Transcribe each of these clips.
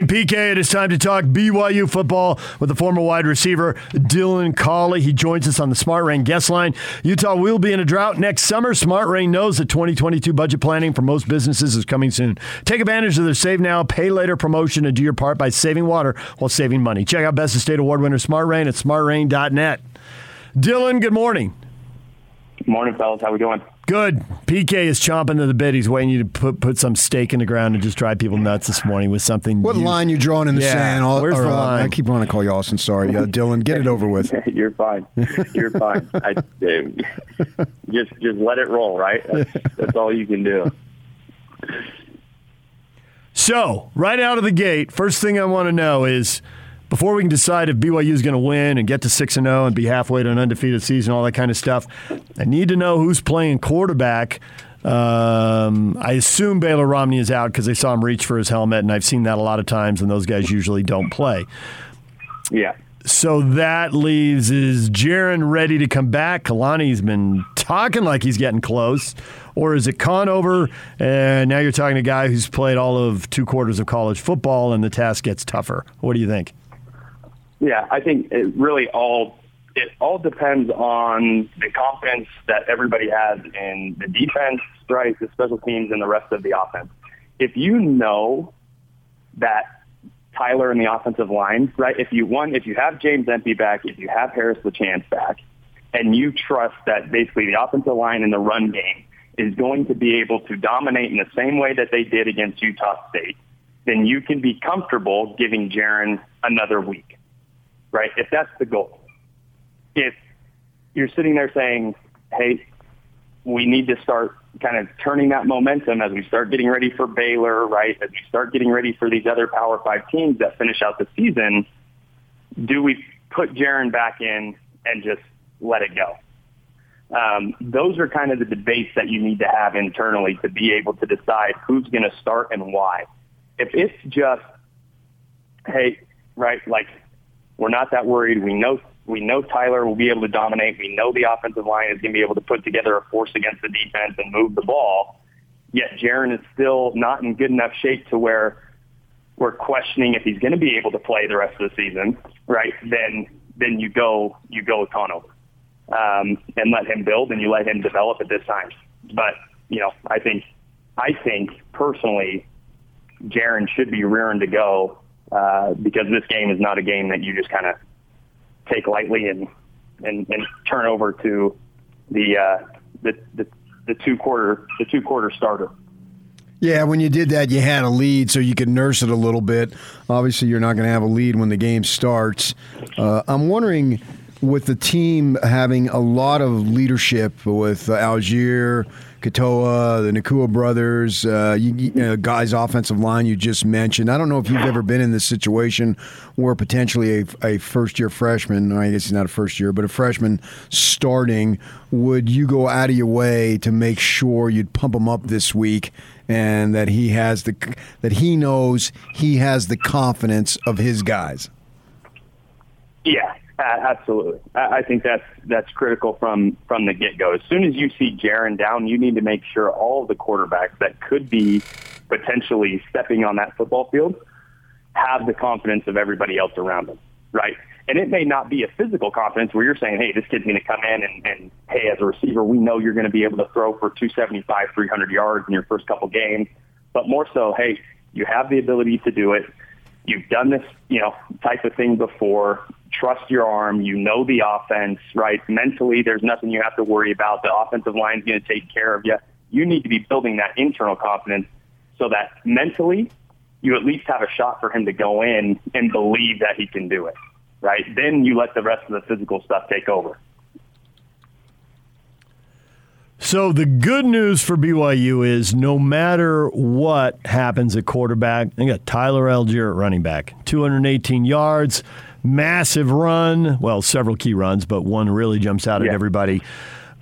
PK, it is time to talk BYU football with the former wide receiver Dylan Collie. He joins us on the Smart Rain guest line. Utah will be in a drought next summer. Smart Rain knows that 2022 budget planning for most businesses is coming soon. Take advantage of their Save Now, Pay Later promotion and do your part by saving water while saving money. Check out Best of State Award winner Smart Rain at smartrain.net. Dylan, good morning. Good morning, fellas. How we doing? Good. PK is chomping to the bit. He's waiting you to put put some stake in the ground and just drive people nuts this morning with something. What you, line you drawing in the Yeah, sand? All, where's or, the uh, line? I keep wanting to call you Austin. Sorry, uh, Dylan. Get it over with. You're fine. You're fine. I, uh, just just let it roll, right? That's, that's all you can do. So, right out of the gate, first thing I want to know is before we can decide if BYU is going to win and get to 6 and 0 and be halfway to an undefeated season, all that kind of stuff, I need to know who's playing quarterback. Um, I assume Baylor Romney is out because they saw him reach for his helmet, and I've seen that a lot of times, and those guys usually don't play. Yeah. So that leaves is Jaren ready to come back? Kalani's been talking like he's getting close, or is it Conover? And now you're talking to a guy who's played all of two quarters of college football, and the task gets tougher. What do you think? Yeah, I think it really all it all depends on the confidence that everybody has in the defense, right, the special teams, and the rest of the offense. If you know that Tyler in the offensive line, right? If you one, if you have James Empey back, if you have Harris LaChance back, and you trust that basically the offensive line in the run game is going to be able to dominate in the same way that they did against Utah State, then you can be comfortable giving Jaren another week, right? If that's the goal. If you're sitting there saying, hey, we need to start kind of turning that momentum as we start getting ready for Baylor, right? As we start getting ready for these other Power Five teams that finish out the season, do we put Jaren back in and just let it go? Um, those are kind of the debates that you need to have internally to be able to decide who's going to start and why. If it's just, hey, right, like we're not that worried. We know we know Tyler will be able to dominate. We know the offensive line is going to be able to put together a force against the defense and move the ball. Yet Jaren is still not in good enough shape to where we're questioning if he's going to be able to play the rest of the season, right? Then then you go you go with Conover um, and let him build and you let him develop at this time. But you know, I think I think personally, Jaren should be rearing to go uh, because this game is not a game that you just kind of take lightly and, and and turn over to the uh, the, the the two quarter the two quarter starter. Yeah, when you did that, you had a lead, so you could nurse it a little bit. Obviously, you're not going to have a lead when the game starts. Uh, I'm wondering, with the team having a lot of leadership with uh, Allgeier, Katoa, the Nacua brothers, uh, you, you know, guys' offensive line you just mentioned. I don't know if you've ever been in this situation where potentially a, a first year freshman, I guess he's not a first year, but a freshman starting, would you go out of your way to make sure you'd pump him up this week and that he has the that he knows he has the confidence of his guys? Yeah, uh, absolutely. I, think that's that's critical from from the get go. As soon as you see Jaren down, you need to make sure all of the quarterbacks that could be potentially stepping on that football field have the confidence of everybody else around them, right? And it may not be a physical confidence where you're saying, hey, this kid's going to come in and, and, hey, as a receiver, we know you're going to be able to throw for 275, 300 yards in your first couple games. But more so, hey, you have the ability to do it. You've done this, you know, type of thing before. Trust your arm. You know the offense, right? Mentally, there's nothing you have to worry about. The offensive line's going to take care of you. You need to be building that internal confidence so that mentally you at least have a shot for him to go in and believe that he can do it, right? Then you let the rest of the physical stuff take over. So the good news for BYU is no matter what happens at quarterback, they got Tyler Allgeier at running back, 218 yards, massive run. Well, several key runs, but one really jumps out at everybody.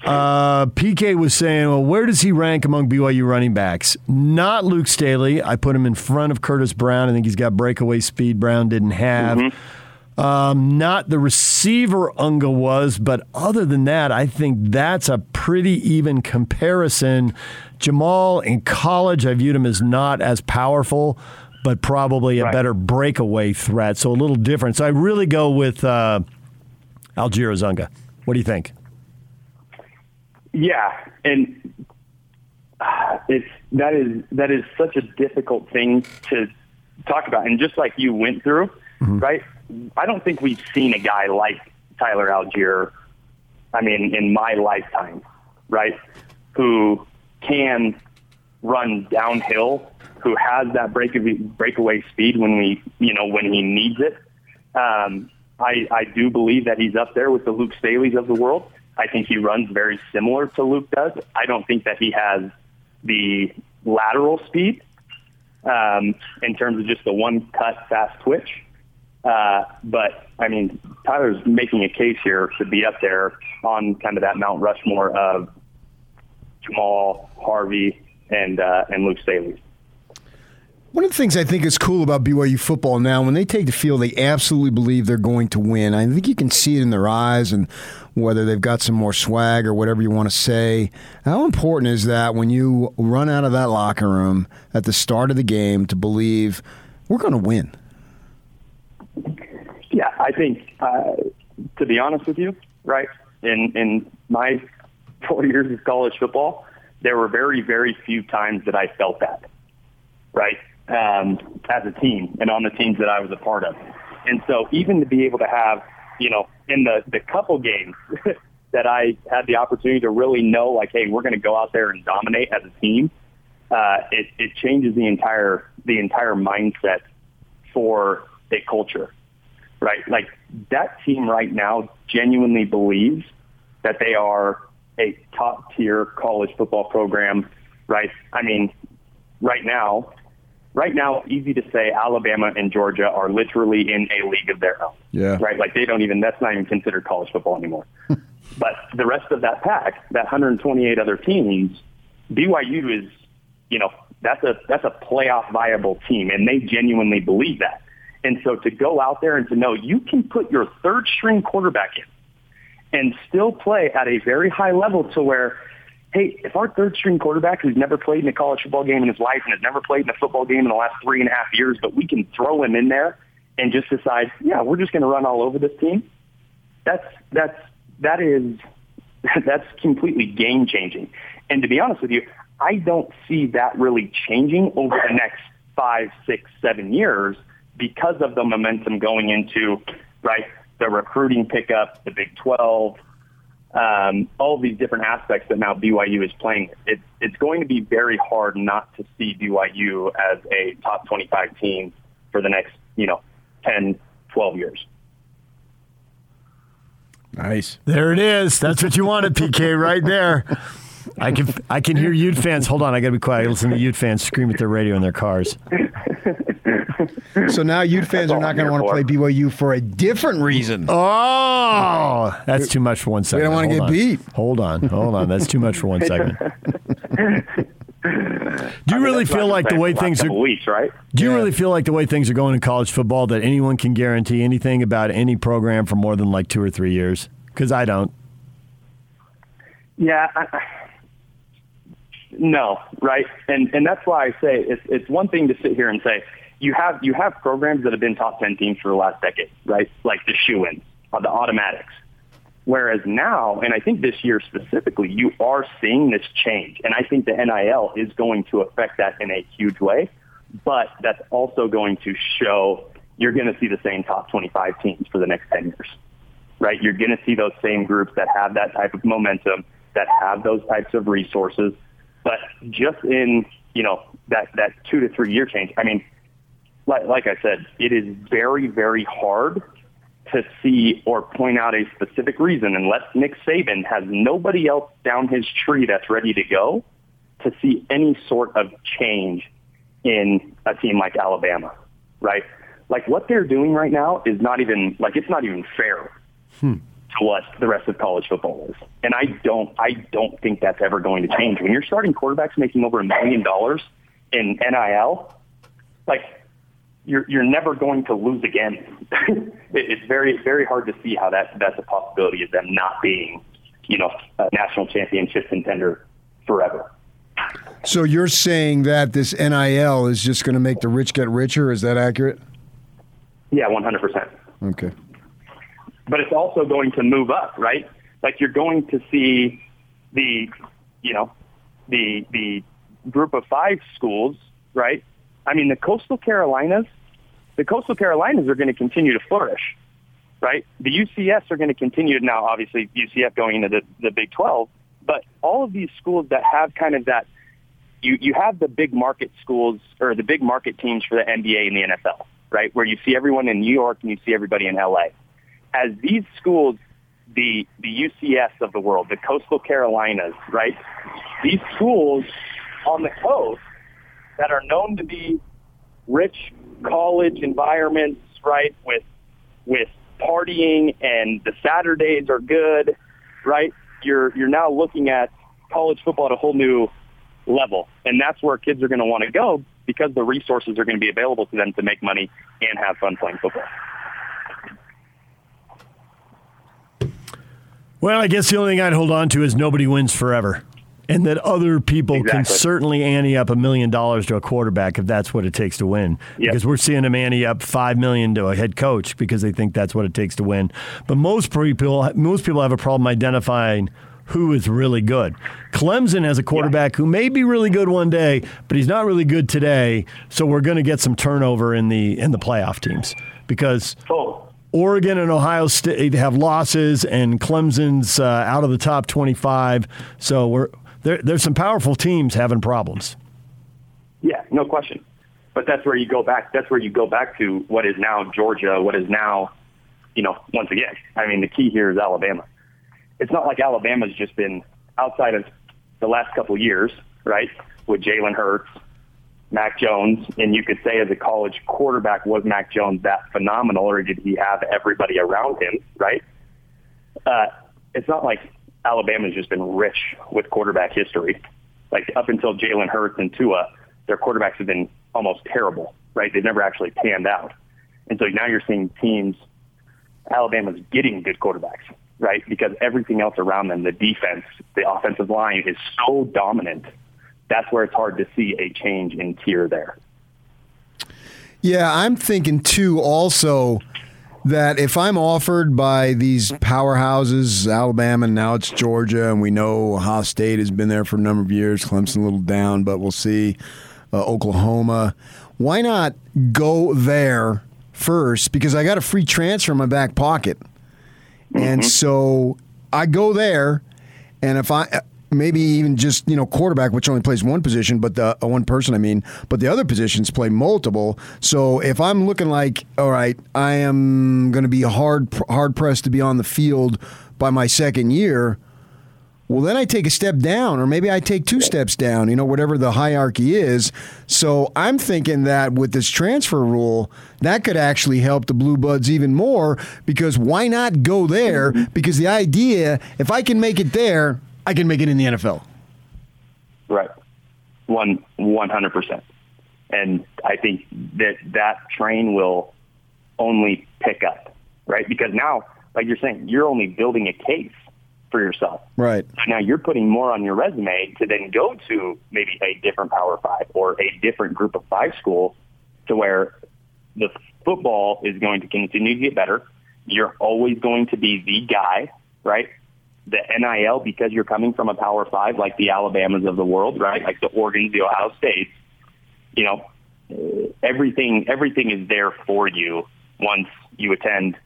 Uh, PK was saying, well, where does he rank among BYU running backs? Not Luke Staley. I put him in front of Curtis Brown. I think he's got breakaway speed Brown didn't have. Um, not the receiver Unga was, but other than that, I think that's a pretty even comparison. Jamaal in college, I viewed him as not as powerful, but probably a Right. better breakaway threat. So a little different. So I really go with uh, Algiro Zunga. What do you think? Yeah, and uh, it's that is that is such a difficult thing to talk about. And just like you went through, right? I don't think we've seen a guy like Tyler Allgeier. I mean, in my lifetime, right? Who can run downhill, who has that breakaway breakaway speed when we, you know, when he needs it. Um, I, I do believe that he's up there with the Luke Staley's of the world. I think he runs very similar to Luke does. I don't think that he has the lateral speed um, in terms of just the one cut fast twitch. Uh, but I mean, Tyler's making a case here to be up there on kind of that Mount Rushmore of Jamaal, Harvey, and uh, and Luke Staley. One of the things I think is cool about BYU football now, when they take the field, they absolutely believe they're going to win. I think you can see it in their eyes and whether they've got some more swag or whatever you want to say. How important is that when you run out of that locker room at the start of the game to believe we're going to win? Yeah, I think uh, to be honest with you, right in in my four years of college football, there were very very few times that I felt that, right, um, as a team and on the teams that I was a part of, and so even to be able to have, you know, in the the couple games that I had the opportunity to really know, like, hey, we're going to go out there and dominate as a team, uh, it it changes the entire the entire mindset for a culture right? Like that team right now genuinely believes that they are a top tier college football program, right? I mean, right now, right now, easy to say Alabama and Georgia are literally in a league of their own. Yeah. Right? Like they don't even, that's not even considered college football anymore. but the rest of that pack, that 128 other teams, BYU is, you know, that's a, that's a playoff viable team and they genuinely believe that. And so to go out there and to know you can put your third string quarterback in and still play at a very high level to where, hey, if our third string quarterback who's never played in a college football game in his life and has never played in a football game in the last three and a half years, but we can throw him in there and just decide, yeah, we're just going to run all over this team. That's, that's, that is, that's completely game changing. And to be honest with you, I don't see that really changing over the next five, six, seven years because of the momentum going into right the recruiting pickup, the Big 12, um, all of these different aspects that now BYU is playing. It, it's going to be very hard not to see BYU as a top 25 team for the next, you know, 10, 12 years. Nice. There it is. That's what you wanted, PK, right there. I can I can hear Ute fans. Hold on, I gotta be quiet. I listen to Ute fans scream at their radio in their cars. So now Ute fans are not going to want to play BYU for a different reason. Oh! oh, that's too much for one second. We don't wanna get on. beat. Hold on, hold on. That's too much for one segment. Do you I mean, really that's feel like the way things are? weeks, right? Do you Yeah. really feel like the way things are going in college football that anyone can guarantee anything about any program for more than like two or three years? Because I don't. Yeah. I, no, right, and and that's why I say it's it's one thing to sit here and say you have you have programs that have been top ten teams for the last decade, right? Like the shoo-ins, uh, the automatics. Whereas now, and I think this year specifically, you are seeing this change, and I think the NIL is going to affect that in a huge way. But that's also going to show you're going to see the same top 25 teams for the next 10 years right? You're going to see those same groups that have that type of momentum, that have those types of resources. But just in, you know, that, that two to three year change, I mean, like, like I said, it is very, very hard to see or point out a specific reason unless Nick Saban has nobody else down his tree that's ready to go to see any sort of change in a team like Alabama, right? Like what they're doing right now is not even like it's not even fair hmm. to what the rest of college football is. And I don't I don't think that's ever going to change. When you're starting quarterbacks making over a million dollars in NIL, like you're you're never going to lose again. it, it's very very hard to see how that that's a possibility of them not being, you know, a national championship contender forever. So you're saying that this NIL is just going to make the rich get richer? Is that accurate? Yeah, 100%. Okay. But it's also going to move up, right? Like you're going to see the, you know, the the group of five schools, right? I mean, the coastal Carolinas, the coastal Carolinas are going to continue to flourish, right? The UCS are going to continue to now, obviously, UCF going into the, the Big 12, but all of these schools that have kind of that, you, you have the big market schools or the big market teams for the NBA and the NFL, right? Where you see everyone in New York and you see everybody in LA. As these schools, the, the UCS of the world, the coastal Carolinas, right? These schools on the coast that are known to be rich college environments, right? With with partying and the Saturdays are good, right? You're you're now looking at college football at a whole new level, and that's where kids are going to want to go because the resources are going to be available to them to make money and have fun playing football. Well, I guess the only thing I'd hold on to is nobody wins forever and that other people exactly. can certainly ante up a million dollars to a quarterback if that's what it takes to win. Yep. Because we're seeing them ante up five million to a head coach because they think that's what it takes to win. But most people, most people have a problem identifying who is really good. Clemson has a quarterback yeah. who may be really good one day, but he's not really good today. So we're going to get some turnover in the in the playoff teams because. Oh. Oregon and Ohio State have losses, and Clemson's uh, out of the top 25. So we're there, there's some powerful teams having problems. Yeah, no question. But that's where you go back. That's where you go back to what is now Georgia, what is now, you know, once again. I mean, the key here is Alabama. It's not like Alabama's just been outside of the last couple years, right? With Jalen Hurts, Mac Jones, and you could say as a college quarterback, was Mac Jones that phenomenal, or did he have everybody around him, right? Uh, it's not like Alabama's just been rich with quarterback history. Like up until Jalen Hurts and Tua, their quarterbacks have been almost terrible, right? They've never actually panned out. And so now you're seeing teams, Alabama's getting good quarterbacks, right? Because everything else around them, the defense, the offensive line is so dominant. That's where it's hard to see a change in tier there. Yeah, I'm thinking too also that if I'm offered by these powerhouses, Alabama, and now it's Georgia, and we know Ohio State has been there for a number of years, Clemson a little down, but we'll see, uh, Oklahoma, why not go there first? Because I got a free transfer in my back pocket. Mm-hmm. And so I go there, and if I maybe even just you know quarterback, which only plays one position, but the uh, one person I mean, but the other positions play multiple. So if I'm looking like, all right, I am going to be hard hard pressed to be on the field by my second year. Well, then I take a step down, or maybe I take two steps down, you know, whatever the hierarchy is. So I'm thinking that with this transfer rule, that could actually help the Blue Buds even more because why not go there? Because the idea, if I can make it there, I can make it in the NFL. Right. One one hundred percent. And I think that that train will only pick up, right? Because now, like you're saying, you're only building a case for yourself. Right. So now you're putting more on your resume to then go to maybe a different Power Five or a different Group of Five school, to where the football is going to continue to get better. You're always going to be the guy, right? The NIL because you're coming from a Power Five like the Alabamas of the world, right? Like the Oregon, the Ohio States. You know, everything everything is there for you once you attend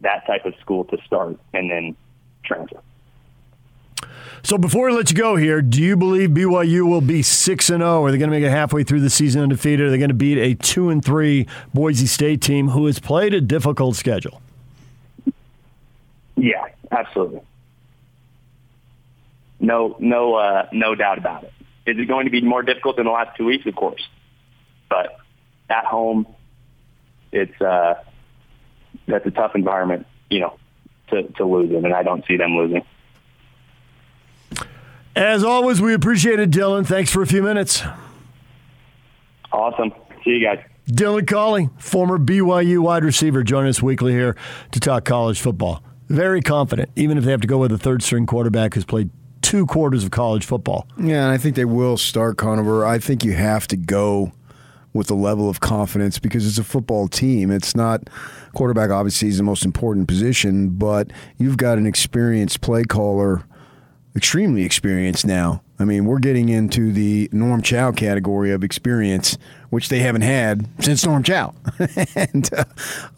that type of school to start and then transfer. So before we let you go here, do you believe BYU will be six and zero? Oh? Are they going to make it halfway through the season undefeated? Are they going to beat a two and three Boise State team who has played a difficult schedule? Yeah, absolutely. No, no, uh, no doubt about it. Is it going to be more difficult than the last two weeks? Of course, but at home, it's uh, that's a tough environment, you know, to to lose in, and I don't see them losing. As always, we appreciate it, Dylan. Thanks for a few minutes. Awesome. See you guys. Dylan Collie, former BYU wide receiver, joining us weekly here to talk college football. Very confident, even if they have to go with a third string quarterback who's played two quarters of college football. Yeah, and I think they will start Conover. I think you have to go with a level of confidence because it's a football team. It's not quarterback. Obviously, is the most important position, but you've got an experienced play caller, extremely experienced now. I mean, we're getting into the Norm Chow category of experience, which they haven't had since Norm Chow, and uh,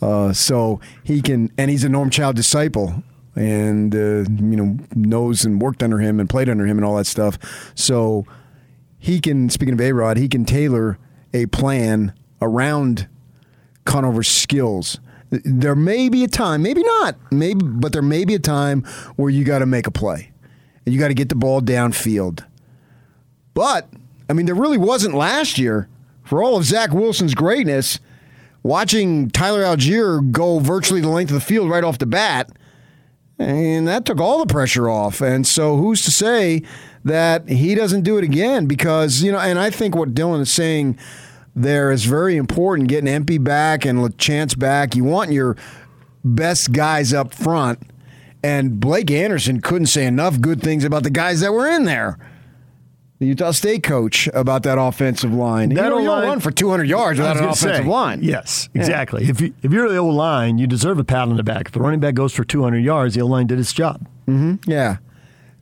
uh, so he can, and he's a Norm Chow disciple and uh, you know knows and worked under him and played under him and all that stuff. So he can. Speaking of A Rod, he can tailor a plan around Conover's skills. There may be a time, maybe not, maybe, but there may be a time where you got to make a play and you got to get the ball downfield. But I mean, there really wasn't last year. For all of Zach Wilson's greatness, watching Tyler Allgeier go virtually the length of the field right off the bat and that took all the pressure off. And so who's to say that he doesn't do it again? Because, you know, and I think what Dylan is saying there is very important getting Empey back and Chance back. You want your best guys up front. And Blake Anderson couldn't say enough good things about the guys that were in there the Utah State coach about that offensive line. That you don't, line, run for 200 yards without an offensive say, line. Yes, exactly. Yeah. If, you, if you're the old line, you deserve a pat on the back. If the running back goes for 200 yards, the old line did its job. Mm-hmm. Yeah.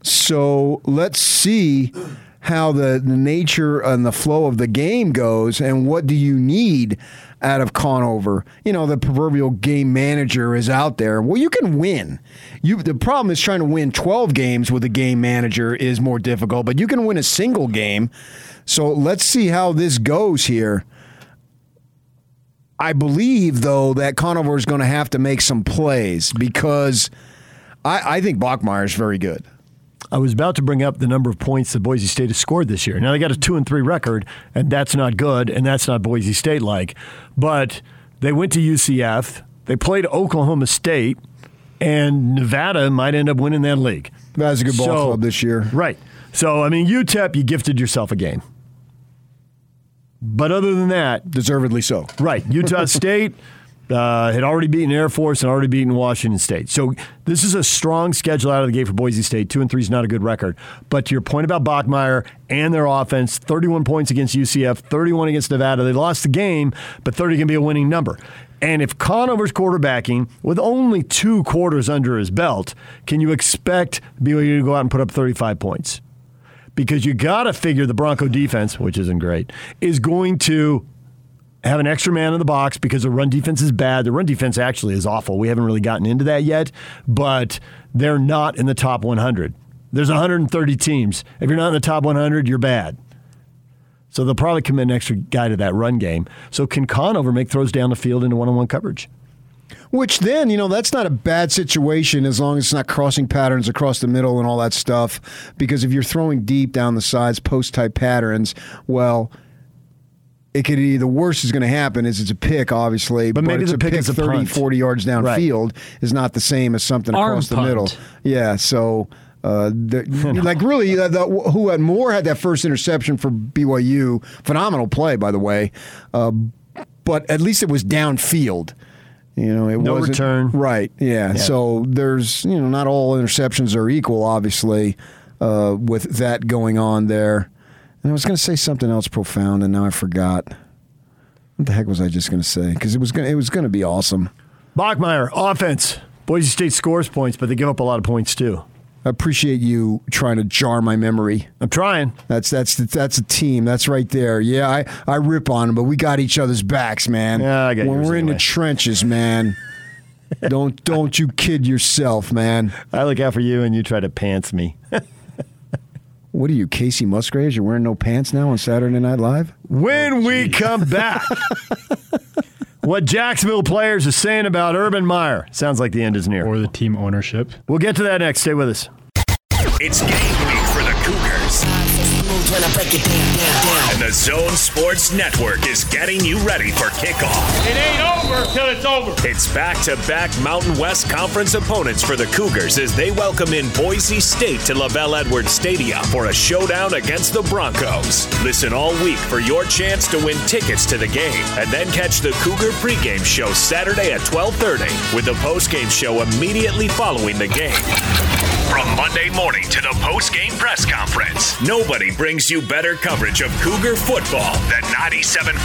So let's see how the, the nature and the flow of the game goes and what do you need out of Conover. You know, the proverbial game manager is out there. Well, you can win. You the problem is trying to win 12 games with a game manager is more difficult, but you can win a single game. So let's see how this goes here. I believe though that Conover is going to have to make some plays because I, I think Bachmeier is very good. I was about to bring up the number of points that Boise State has scored this year. Now they got a two and three record, and that's not good, and that's not Boise State like. But they went to UCF, they played Oklahoma State, and Nevada might end up winning that league. That's a good ball so, club this year, right? So I mean, UTEP, you gifted yourself a game. But other than that, deservedly so. Right, Utah State uh, had already beaten Air Force and already beaten Washington State. So this is a strong schedule out of the gate for Boise State. Two and three is not a good record. But to your point about Bachmeier and their offense, 31 points against UCF, 31 against Nevada. They lost the game, but 30 can be a winning number. And if Conover's quarterbacking with only two quarters under his belt, can you expect BYU to go out and put up 35 points? Because you got to figure the Bronco defense, which isn't great, is going to have an extra man in the box because the run defense is bad. The run defense actually is awful. We haven't really gotten into that yet, but they're not in the top 100. There's 130 teams. If you're not in the top 100, you're bad. So they'll probably commit an extra guy to that run game. So can Conover make throws down the field into one-on-one coverage? Which then, you know, that's not a bad situation as long as it's not crossing patterns across the middle and all that stuff. Because if you're throwing deep down the sides, post type patterns, well, it could be the worst is going to happen is it's a pick, obviously. But, but maybe the pick, pick is 30, punt. 40 yards downfield right. is not the same as something Arm across punt. the middle. Yeah, so. Uh, the, like really, uh, the, who had more had that first interception for BYU. Phenomenal play, by the way. Uh, but at least it was downfield. You know, it no wasn't return. Right. Yeah. yeah. So there's you know not all interceptions are equal, obviously, uh, with that going on there. And I was going to say something else profound, and now I forgot. What the heck was I just going to say? Because it was going it was going to be awesome. Bachmeier, offense. Boise State scores points, but they give up a lot of points too. I appreciate you trying to jar my memory. I'm trying. That's that's that's a team. That's right there. Yeah, I, I rip on them, but we got each other's backs, man. Yeah, I get When we're anyway. in the trenches, man. don't don't you kid yourself, man. I look out for you, and you try to pants me. What are you, Kacey Musgraves? You're wearing no pants now on Saturday Night Live? When oh, we come back, what Jacksonville players are saying about Urban Meyer. Sounds like the end is near. Or the team ownership. We'll get to that next. Stay with us. It's game week for the Cougars. And the Zone Sports Network is getting you ready for kickoff. It ain't over till it's over. It's back to back Mountain West Conference opponents for the Cougars as they welcome in Boise State to LaVell Edwards Stadium for a showdown against the Broncos. Listen all week for your chance to win tickets to the game and then catch the Cougar pregame show Saturday at 12:30 with the postgame show immediately following the game. From Monday morning to the post-game press conference, nobody brings you better coverage of Cougar football than 97.5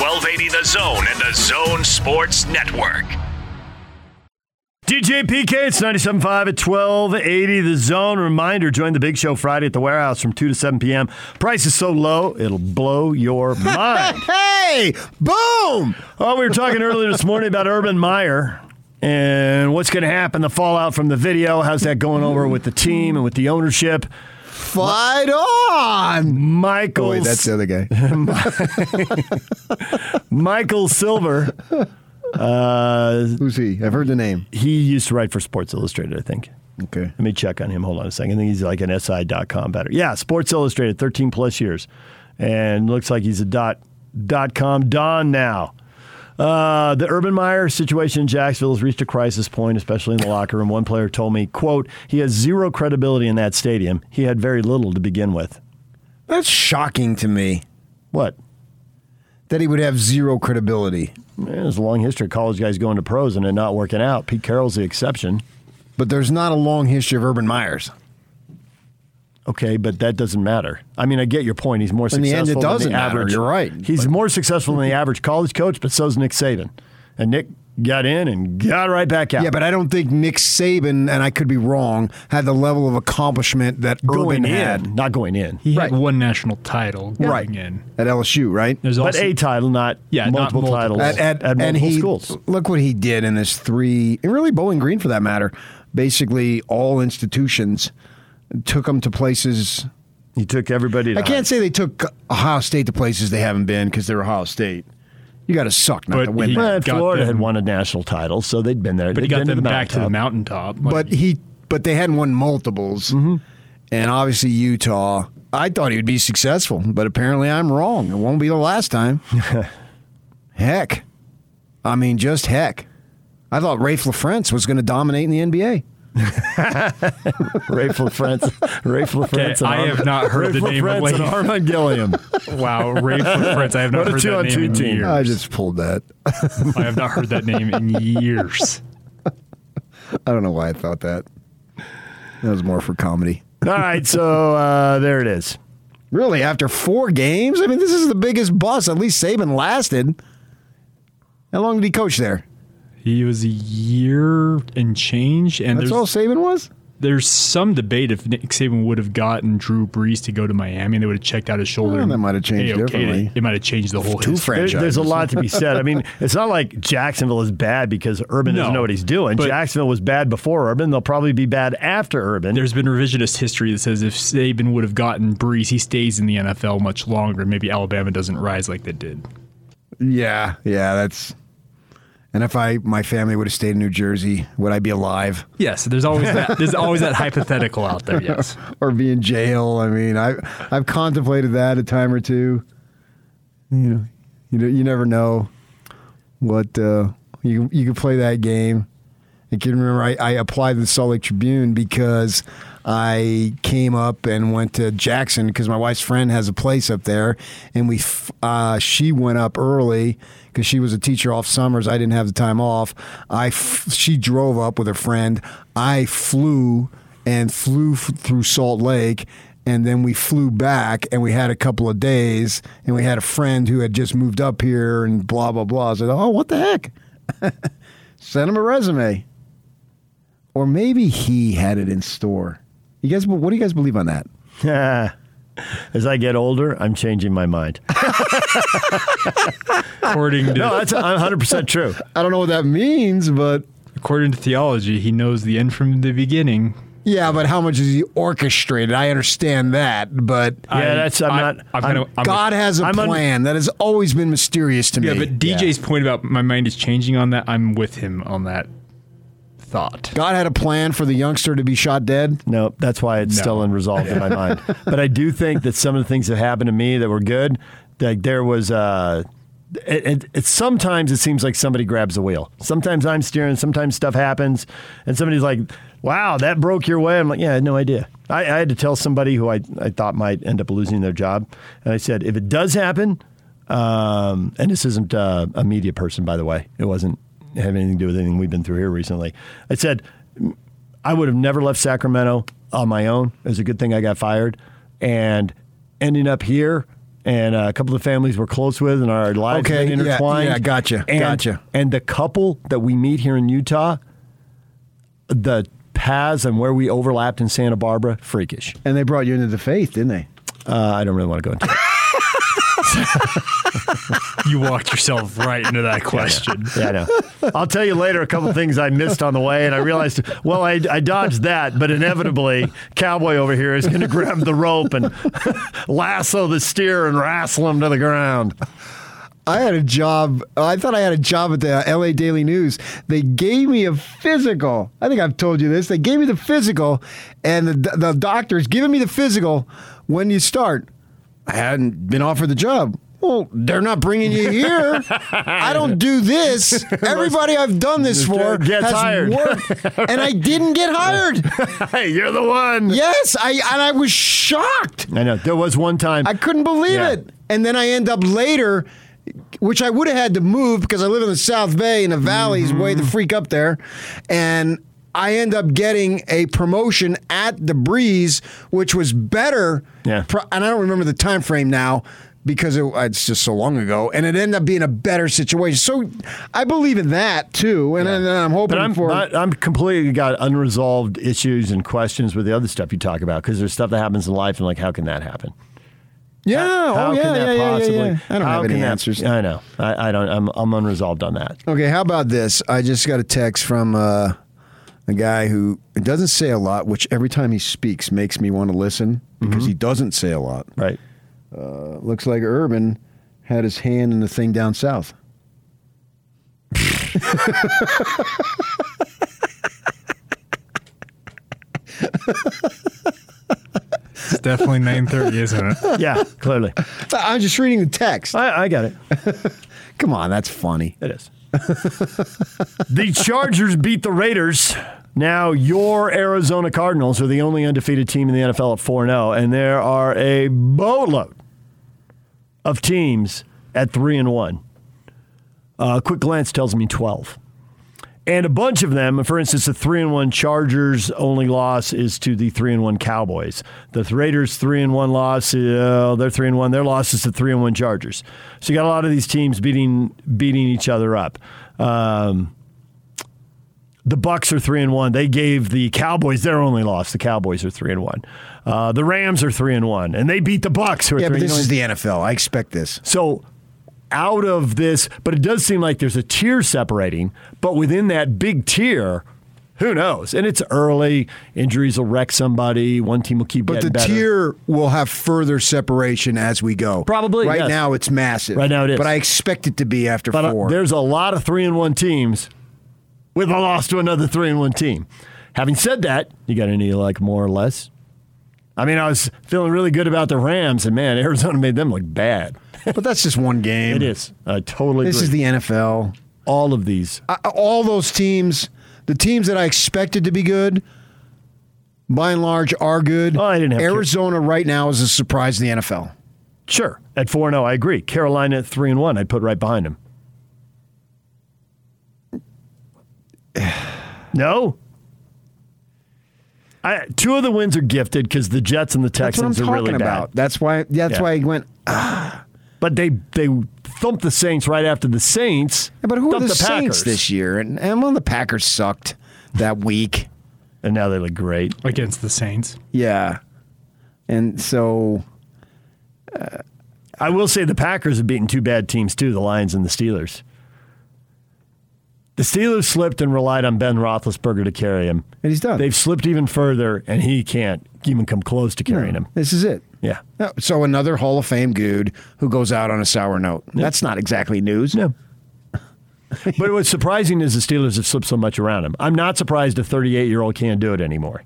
1280 The Zone and the Zone Sports Network. DJ PK, it's 97.5 at 1280 The Zone. Reminder, join the big show Friday at the warehouse from 2 to 7 p.m. Price is so low, it'll blow your mind. Hey, boom! Oh, we were talking earlier this morning about Urban Meyer and what's going to happen, the fallout from the video. How's that going over with the team and with the ownership? Fight on! Michael. Oh, wait, that's the other guy. Michael Silver. Uh, Who's he? I've heard the name. he used to write for Sports Illustrated, I think. Okay. Let me check on him. Hold on a second. I think he's like an SI.com better. Yeah, Sports Illustrated, 13 plus years. And looks like he's a dot, dot com Don now. Uh, the Urban Meyer situation in Jacksonville has reached a crisis point, especially in the locker room. One player told me, quote, he has zero credibility in that stadium. He had very little to begin with. That's shocking to me What? that he would have zero credibility. There's a long history of college guys going to pros and it not working out. Pete Carroll's the exception. But there's not a long history of Urban Myers. Okay, but that doesn't matter. I mean, I get your point. He's more In the successful end, it than doesn't the matter. average. You're right. He's more successful than the average college coach, but so's Nick Saban. And Nick got in and got right back out. Yeah, but I don't think Nick Saban, and I could be wrong, had the level of accomplishment that going Urban in, had not going in. He Right. had one national title going Right. in. at LSU, right? There's But a title, not Yeah, not multiple multiple. titles At, at, at and multiple he schools. look what he did in his three, and really Bowling Green for that matter. Basically, all institutions took them to places. He took everybody. To I can't say they took Ohio State to places they haven't been because they're Ohio State. You got to suck not But to win. he- that. Well, got Florida had won a national title, so they'd been there. but he They'd got them to the back to the mountaintop. mountaintop. Like, but he, but they hadn't won multiples, Mm-hmm. and obviously Utah. I thought he would be successful, but apparently I'm wrong. It won't be the last time. heck, I mean, just heck. I thought Rafe LaFrance was going to dominate in the NBA. Rafe LaFrance. Rafe LaFrance. and I have not heard Rafe the name of LaFrance and Armand Gilliam. wow, Ray Prince. I have not What heard that name in team. years. I just pulled that. I have not heard that name in years. I don't know why I thought that. That was more for comedy. All right, so uh, there it is. Really, after four games? I mean, this is the biggest bust. At least Saban lasted. How long did he coach there? He was a year and change, and That's all Saban was? there's some debate if Nick Saban would have gotten Drew Brees to go to Miami, and they would have checked out his shoulder. Well, and that might have changed A-OK, differently. It might have changed the whole Two history. There- there's a lot to be said. I mean, it's not like Jacksonville is bad because Urban doesn't know what he's doing. but- Jacksonville was bad before Urban. They'll probably be bad after Urban. There's been revisionist history that says if Saban would have gotten Brees, he stays in the NFL much longer. Maybe Alabama doesn't rise like they did. Yeah, yeah, that's. And if I my family would have stayed in New Jersey, would I be alive Yes, there's always that. There's always that hypothetical out there. Yes. or be in jail? I mean, I I've contemplated that a time or two. You know, you know, you never know what uh, you you could play that game. I can remember I, I applied to the Salt Lake Tribune because I came up and went to Jackson because my wife's friend has a place up there, and we uh, she went up early because she was a teacher off summers. I didn't have the time off. I she drove up with her friend. I flew and flew through Salt Lake. And then we flew back, and we had a couple of days, and we had a friend who had just moved up here, and blah blah blah. I said, "Oh, what the heck?" Send him a resume. Or maybe he had it in store. You guys, what do you guys believe on that? As I get older, I'm changing my mind. According to No, that's 100% true. I don't know what that means, but according to theology, he knows the end from the beginning. yeah, but how much is he orchestrated? I understand that, but Yeah, that's- I'm not- I'm I'm- kinda- I'm- God has a I'm un- plan. that has always been mysterious to me. Yeah, but DJ's point about my mind is changing on that. I'm with him on that thought. God had a plan for the youngster to be shot dead. No, that's why it's No. still unresolved in my mind. But I do think that some of the things that happened to me that were good, like there was uh it, it, it sometimes it seems like somebody grabs the wheel. Sometimes I'm steering, sometimes stuff happens, and somebody's like, "Wow, that broke your way." I'm like, "Yeah, I had no idea." I, I had to tell somebody who I, I thought might end up losing their job, and I said, "If it does happen, um, and this isn't uh, a media person, by the way, it wasn't have anything to do with anything we've been through here recently." I said, I would have never left Sacramento on my own. It was a good thing I got fired. And ending up here, and uh, a couple of families we're close with, and our lives Okay, yeah, intertwined. yeah, gotcha, And, gotcha. And the couple that we meet here in Utah, the paths and where we overlapped in Santa Barbara, freakish. And they brought you into the faith, didn't they? Uh, I don't really want to go into it. You walked yourself right into that question. Yeah, I know. I'll tell you later a couple things I missed on the way, and I realized, well, I, I dodged that, but inevitably, Cowboy over here is going to grab the rope and lasso the steer and wrestle him to the ground. I had a job. I thought I had a job at the LA Daily News. They gave me a physical. I think I've told you this. They gave me the physical, and the, the doctor's giving me the physical when you start. I hadn't been offered the job. Well, they're not bringing you here. I don't do this. Everybody I've done this for Gets has hired. worked, and I didn't get hired. Hey, you're the one. Yes, I and I was shocked. I know. There was one time. I couldn't believe Yeah. it. And then I end up later, which I would have had to move because I live in the South Bay in the valley's way Mm-hmm. the freak up there. And I end up getting a promotion at the Breeze, which was better. Yeah. Pro- and I don't remember the time frame now because it, it's just so long ago. And it ended up being a better situation. So I believe in that too. And, then I'm hoping but I'm, for. I- I'm completely got unresolved issues and questions with the other stuff you talk about because there's stuff that happens in life and like, how can that happen? yeah. How oh, yeah, can that yeah, yeah, yeah, possibly? yeah. I don't have any that- answers. I know. I, I don't. I'm, I'm unresolved on that. Okay, how about this? I just got a text from uh, a guy who doesn't say a lot, which every time he speaks makes me want to listen because he doesn't say a lot. Right. Uh, looks like Urban had his hand in the thing down south. It's definitely 9:30, isn't it? Yeah. Clearly. I'm just reading the text. I, I got it. Come on, that's funny. It is. The Chargers beat the Raiders. Now, your Arizona Cardinals are the only undefeated team in the NFL at 4 0, and there are a boatload of teams at 3 and 1. Uh, a quick glance tells me 12. And a bunch of them, for instance, the 3 and 1 Chargers only loss is to the 3 and 1 Cowboys. The Raiders 3 and 1 loss, uh, they're 3 and 1, their loss is to 3 and 1 Chargers. So you got a lot of these teams beating beating each other up. Um, the Bucs are three and one. They gave the Cowboys their only loss. The Cowboys are three and one. Uh, the Rams are three and one, and they beat the Bucs. Who are Yeah, three but this one. is the NFL. I expect this. So out of this, but it does seem like there's a tier separating, but within that big tier, who knows? And it's early. Injuries will wreck somebody. One team will keep But the better. tier will have further separation as we go. Probably, Right yes. now, it's massive. Right now it is. But I expect it to be after but uh, four. there's a lot of three and one teams with a loss to another three and one team. Having said that, you got any like more or less? I mean, I was feeling really good about the Rams, and man, Arizona made them look bad. But that's just one game. It is. I totally This agree. is the NFL. all of these. I, all those teams, the teams that I expected to be good, by and large, are good. Oh, I didn't have Arizona right now is a surprise in the NFL. Sure. At 4 0, I agree. Carolina at 3 and 1, I'd put right behind them. no? I, two of the wins are gifted because the Jets and the That's what I'm Texans are talking really about. bad. That's why. That's Yeah. why I went. Ah, But they they thumped the Saints right after the Saints. Yeah, but who are thumped the, Saints this year? And, and well, the Packers sucked that week. And now they look great. Against the Saints. Yeah, and so uh, I will say the Packers have beaten two bad teams too, the Lions and the Steelers. The Steelers slipped and relied on Ben Roethlisberger to carry him. and he's done. They've slipped even further, and he can't even come close to carrying him. This is it. Yeah. No, So another Hall of Fame dude who goes out on a sour note. That's not exactly news. No. but what's surprising is the Steelers have slipped so much around him. I'm not surprised a 38 year old can't do it anymore.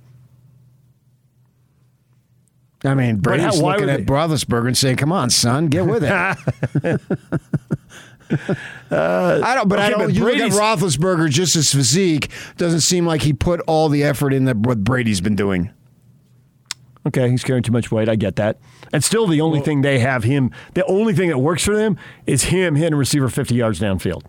I mean, Brady's how- why looking would at they- Roethlisberger and saying, "Come on, son, get with it." Uh, I don't, but I don't. but you look at Brady's- Roethlisberger, just his physique doesn't seem like he put all the effort in that what Brady's been doing. Okay, he's carrying too much weight. I get that. And still, the only thing they have him, the only thing that works for them is him hitting a receiver 50 yards downfield.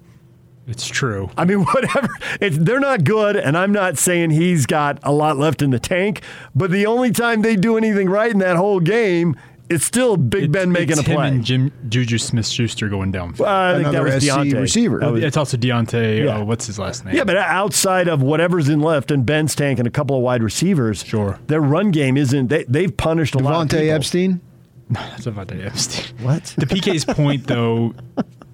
It's true. I mean, whatever. It's, they're not good, and I'm not saying he's got a lot left in the tank. But the only time they do anything right in that whole game, it's still Big It's- Ben making it's a play. Him and Jim, Juju Smith Schuster going down. Uh, I think that was SC Diontae. receiver. That was- it's also Diontae. Yeah. Uh, what's his last name? yeah, but outside of whatever's in left and Ben's tank and a couple of wide receivers, Sure. their run game isn't. They, they've punished a lot of Devontae people. Epstein. that's Devontae Epstein. What? The PK's point, though,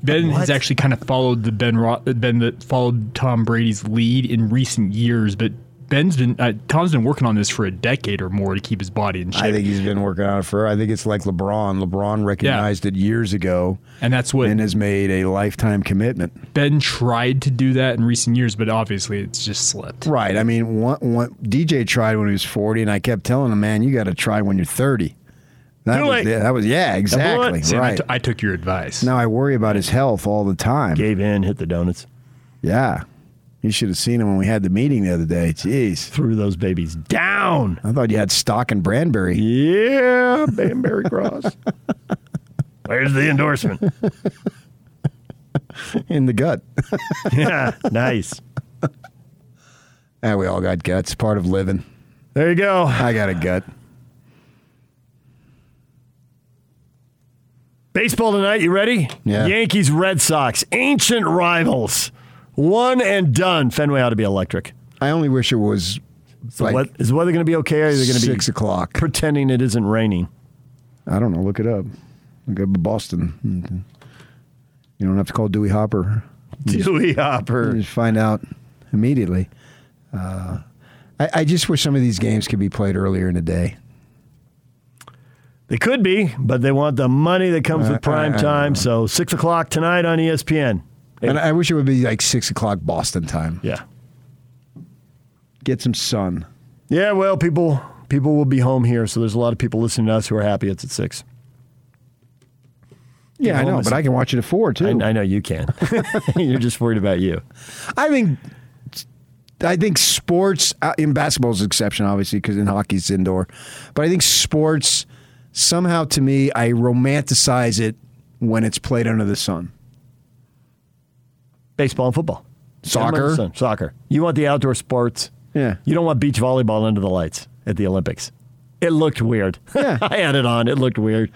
Ben has actually kind of followed the Ben Ro- Ben that followed Tom Brady's lead in recent years, but Ben's been uh, Tom's been working on this for a decade or more to keep his body in shape, I think he's been working on it for. I think it's like LeBron. LeBron recognized it years ago and that's what and has made a lifetime commitment. Ben tried to do that in recent years, but obviously it's just slipped. Right. I mean, one, one, DJ tried when he was 40, and I kept telling him, man, you got to try when you're 30. That Too was, late. yeah, that was yeah, exactly. Sam, I right. t- I took your advice. now I worry about his health all the time. Gave in, hit the donuts, Yeah. You should have seen him when we had the meeting the other day. Jeez. threw those babies down. I thought you had stock in Banbury. Yeah, Banbury Cross. Where's the endorsement? in the gut. Yeah, nice. And we all got guts. Part of living. There you go. I got a gut. Baseball tonight, you ready? Yeah. Yankees, Red Sox, ancient rivals. One and done. Fenway ought to be electric. I only wish it was So like what, is the weather going to be okay or is it going to be six o'clock. pretending it isn't raining? I don't know. Look it up. Look up Boston. You don't have to call Dewey Hopper. Dewey Hopper. just find out immediately. Uh, I, I just wish some of these games could be played earlier in the day. They could be, but they want the money that comes Uh, with prime I- I time. So six o'clock tonight on ESPN. And I wish it would be like six o'clock Boston time. Yeah. Get some sun. Yeah, well, people people will be home here, so there's a lot of people listening to us who are happy it's at six. Yeah, I know, but I can watch it at four too. I, I know you can. You're just worried about you. I think I think sports uh, in basketball is an exception, obviously, because in hockey it's indoor. But I think sports somehow, to me, I romanticize it when it's played under the sun. Baseball and football. Soccer? Soccer. You want the outdoor sports. Yeah. You don't want beach volleyball under the lights at the Olympics. It looked weird. Yeah. I had it on. It looked weird.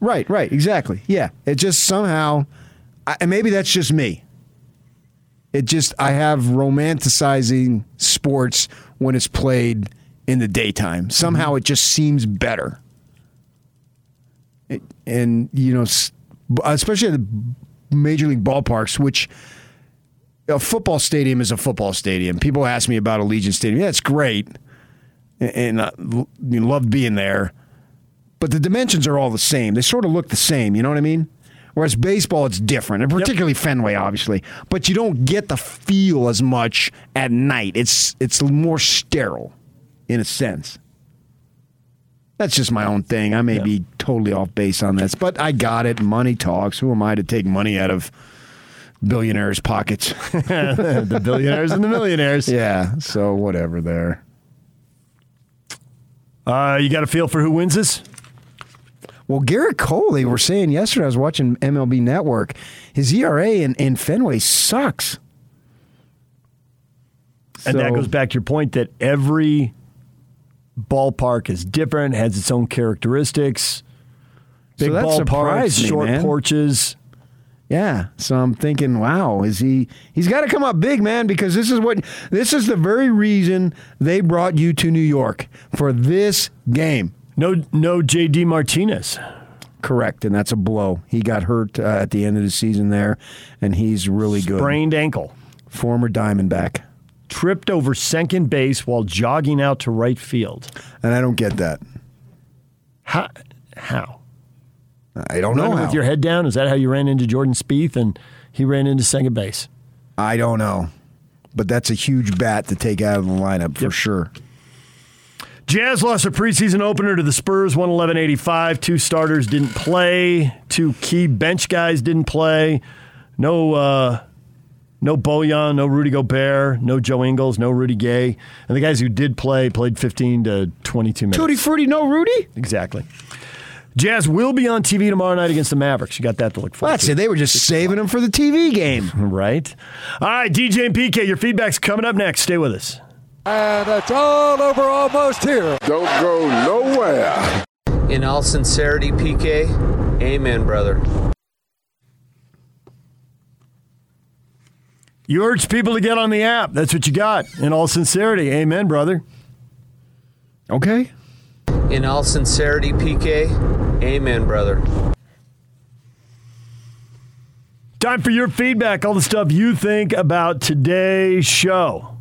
Right, right, exactly. Yeah, it just somehow, I, and maybe that's just me. It just I have romanticizing sports when it's played in the daytime. Somehow mm-hmm. it just seems better. It- and you know, especially at the major league ballparks, which a football stadium is a football stadium. People ask me about Allegiant Stadium. Yeah, it's great, and, and I l- you know, being there but the dimensions are all the same. They sort of look the same. You know what I mean? Whereas baseball, it's different, and particularly Fenway, obviously. But you don't get the feel as much at night. It's it's more sterile, in a sense. That's just my own thing. I may be totally off base on this, but I got it. Money talks. Who am I to take money out of billionaires' pockets? the billionaires and the millionaires. yeah. So whatever. There. Uh, you got a feel for who wins this? Well, Gerrit Cole, they were saying yesterday, I was watching MLB Network, his ERA in, in Fenway sucks. And that goes back to your point that every ballpark is different, has its own characteristics. Big So ballparks, short man. porches. Yeah. So I'm thinking, wow, is he he's got to come up big, man, because this is what this is the very reason they brought you to New York for this game. No, no JD Martinez. Correct, and that's a blow. He got hurt uh, at the end of the season there, and he's really good. Sprained ankle. Former Diamondback, Tripped over second base while jogging out to right field. and I don't get that. How? How? I don't know how. with your head down? Is that how you ran into Jordan Spieth and he ran into second base? I don't know, but that's a huge bat to take out of the lineup for Yep. sure. Jazz lost a preseason opener to the Spurs, 111-85. Two starters didn't play. Two key bench guys didn't play. No uh, no Bojan, no Rudy Gobert, no Joe Ingles, no Rudy Gay. And the guys who did play played 15 to 22 minutes. Tutti Frutti, no Rudy. Exactly. Jazz will be on TV tomorrow night against the Mavericks. You got that to look forward That's to. it. They were just saving them for the TV game. Right. All right, DJ and PK, your feedback's coming up next. Stay with us. And it's all over almost here. Don't go nowhere. In all sincerity, PK, amen, brother. You urge people to get on the app. That's what you got. In all sincerity, amen, brother. Okay. In all sincerity, PK, amen, brother. Time for your feedback, all the stuff you think about today's show.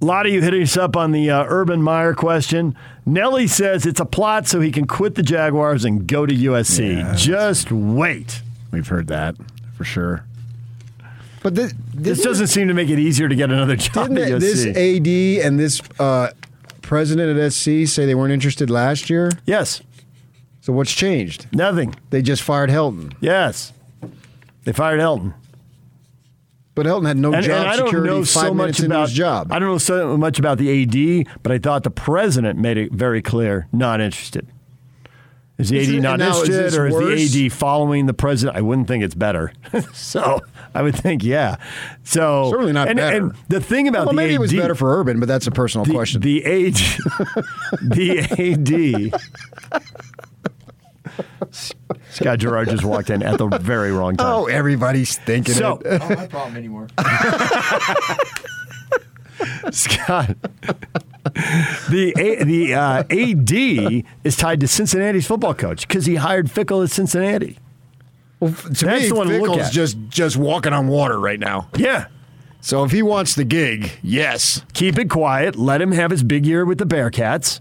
A lot of you hitting us up on the uh, Urban Meyer question. Nelly says it's a plot so he can quit the Jaguars and go to USC. Yeah. Just wait. We've heard that for sure. But this, This doesn't seem to make it easier to get another job Didn't at it- this AD and this uh, president at SC say they weren't interested last year? yes, So what's changed? nothing. They just fired Helton. Yes. They fired Helton. But Helton had no And, job and I don't security know five so minutes much about his job. I don't know so much about the AD, but I thought the president made it very clear not interested. Is the Is AD it- not and is interested, this or is worse? the AD following the president? I wouldn't think it's better. so I would think, yeah. So Certainly not and, better. And the thing about well, the maybe AD, it was better for Urban, but that's a personal the, question. the age, the AD. Scott Garrard just walked in at the very wrong time. oh, everybody's thinking So- it. Oh, not my problem anymore. Scott. The A, the uh, AD is tied to Cincinnati's football coach because he hired Fickell at Cincinnati. Well, to That's me, the one Fickell's just just walking on water right now. Yeah. So if he wants the gig, yes, Keep it quiet. Let him have his big year with the Bearcats.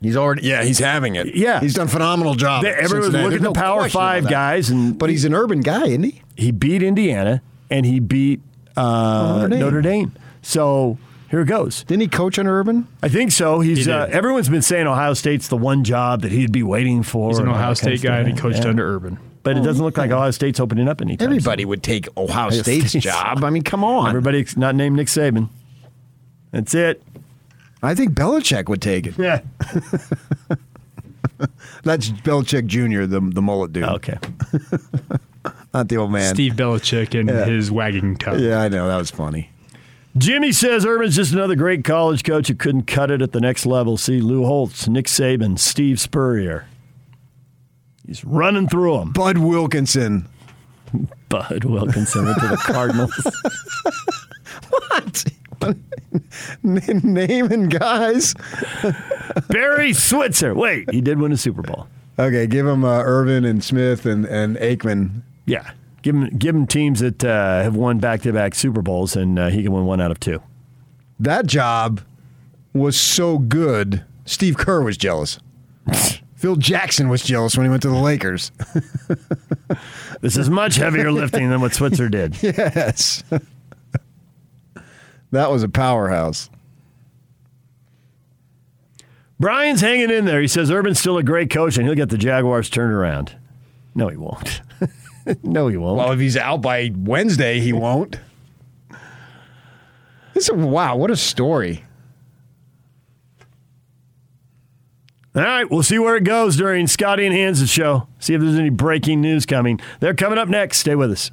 he's already. Yeah, he's having it. Yeah. he's done a phenomenal job. They- at Everyone's looking at the no Power Five guys, and But he's an urban guy, isn't he? he beat Indiana and he beat uh, Notre Dame. Notre Dame. So here it goes. Didn't he coach under Urban? I think so. He's He uh, everyone's been saying Ohio State's the one job that he'd be waiting for. He's an Ohio that kind of State guy, and he coached Yeah. under Urban. But it doesn't look like Ohio State's opening up anytime. soon. Everybody would take Ohio State's State's- job. I mean, come on. Everybody's not named Nick Saban. That's it. I think Belichick would take it. Yeah. That's Belichick Jr., the the mullet dude, Okay. not the old man. Steve Belichick and Yeah. his wagging tongue. Yeah, I know that was funny. Jimmy says Urban's just another great college coach who couldn't cut it at the next level. See Lou Holtz, Nick Saban, Steve Spurrier. He's running through them. Bud Wilkinson. Bud Wilkinson went to the Cardinals. What? Naming guys. Barry Switzer. Wait, he did win a Super Bowl. Okay, give him uh, Irvin and Smith and, and Aikman. Yeah. Give him, give him teams that uh, have won back to back Super Bowls, and uh, he can win one out of two. That job was so good. Steve Kerr was jealous. Phil Jackson was jealous when he went to the Lakers. This is much heavier lifting than what Switzer did. yes. that was a powerhouse. Brian's hanging in there. He says Urban's still a great coach, and he'll get the Jaguars turned around. No, he won't. no, he won't. Well, if he's out by Wednesday, he won't. This is, wow, what a story. All right, we'll see where it goes during Scotty and Hans' show. See if there's any breaking news coming. They're coming up next. Stay with us.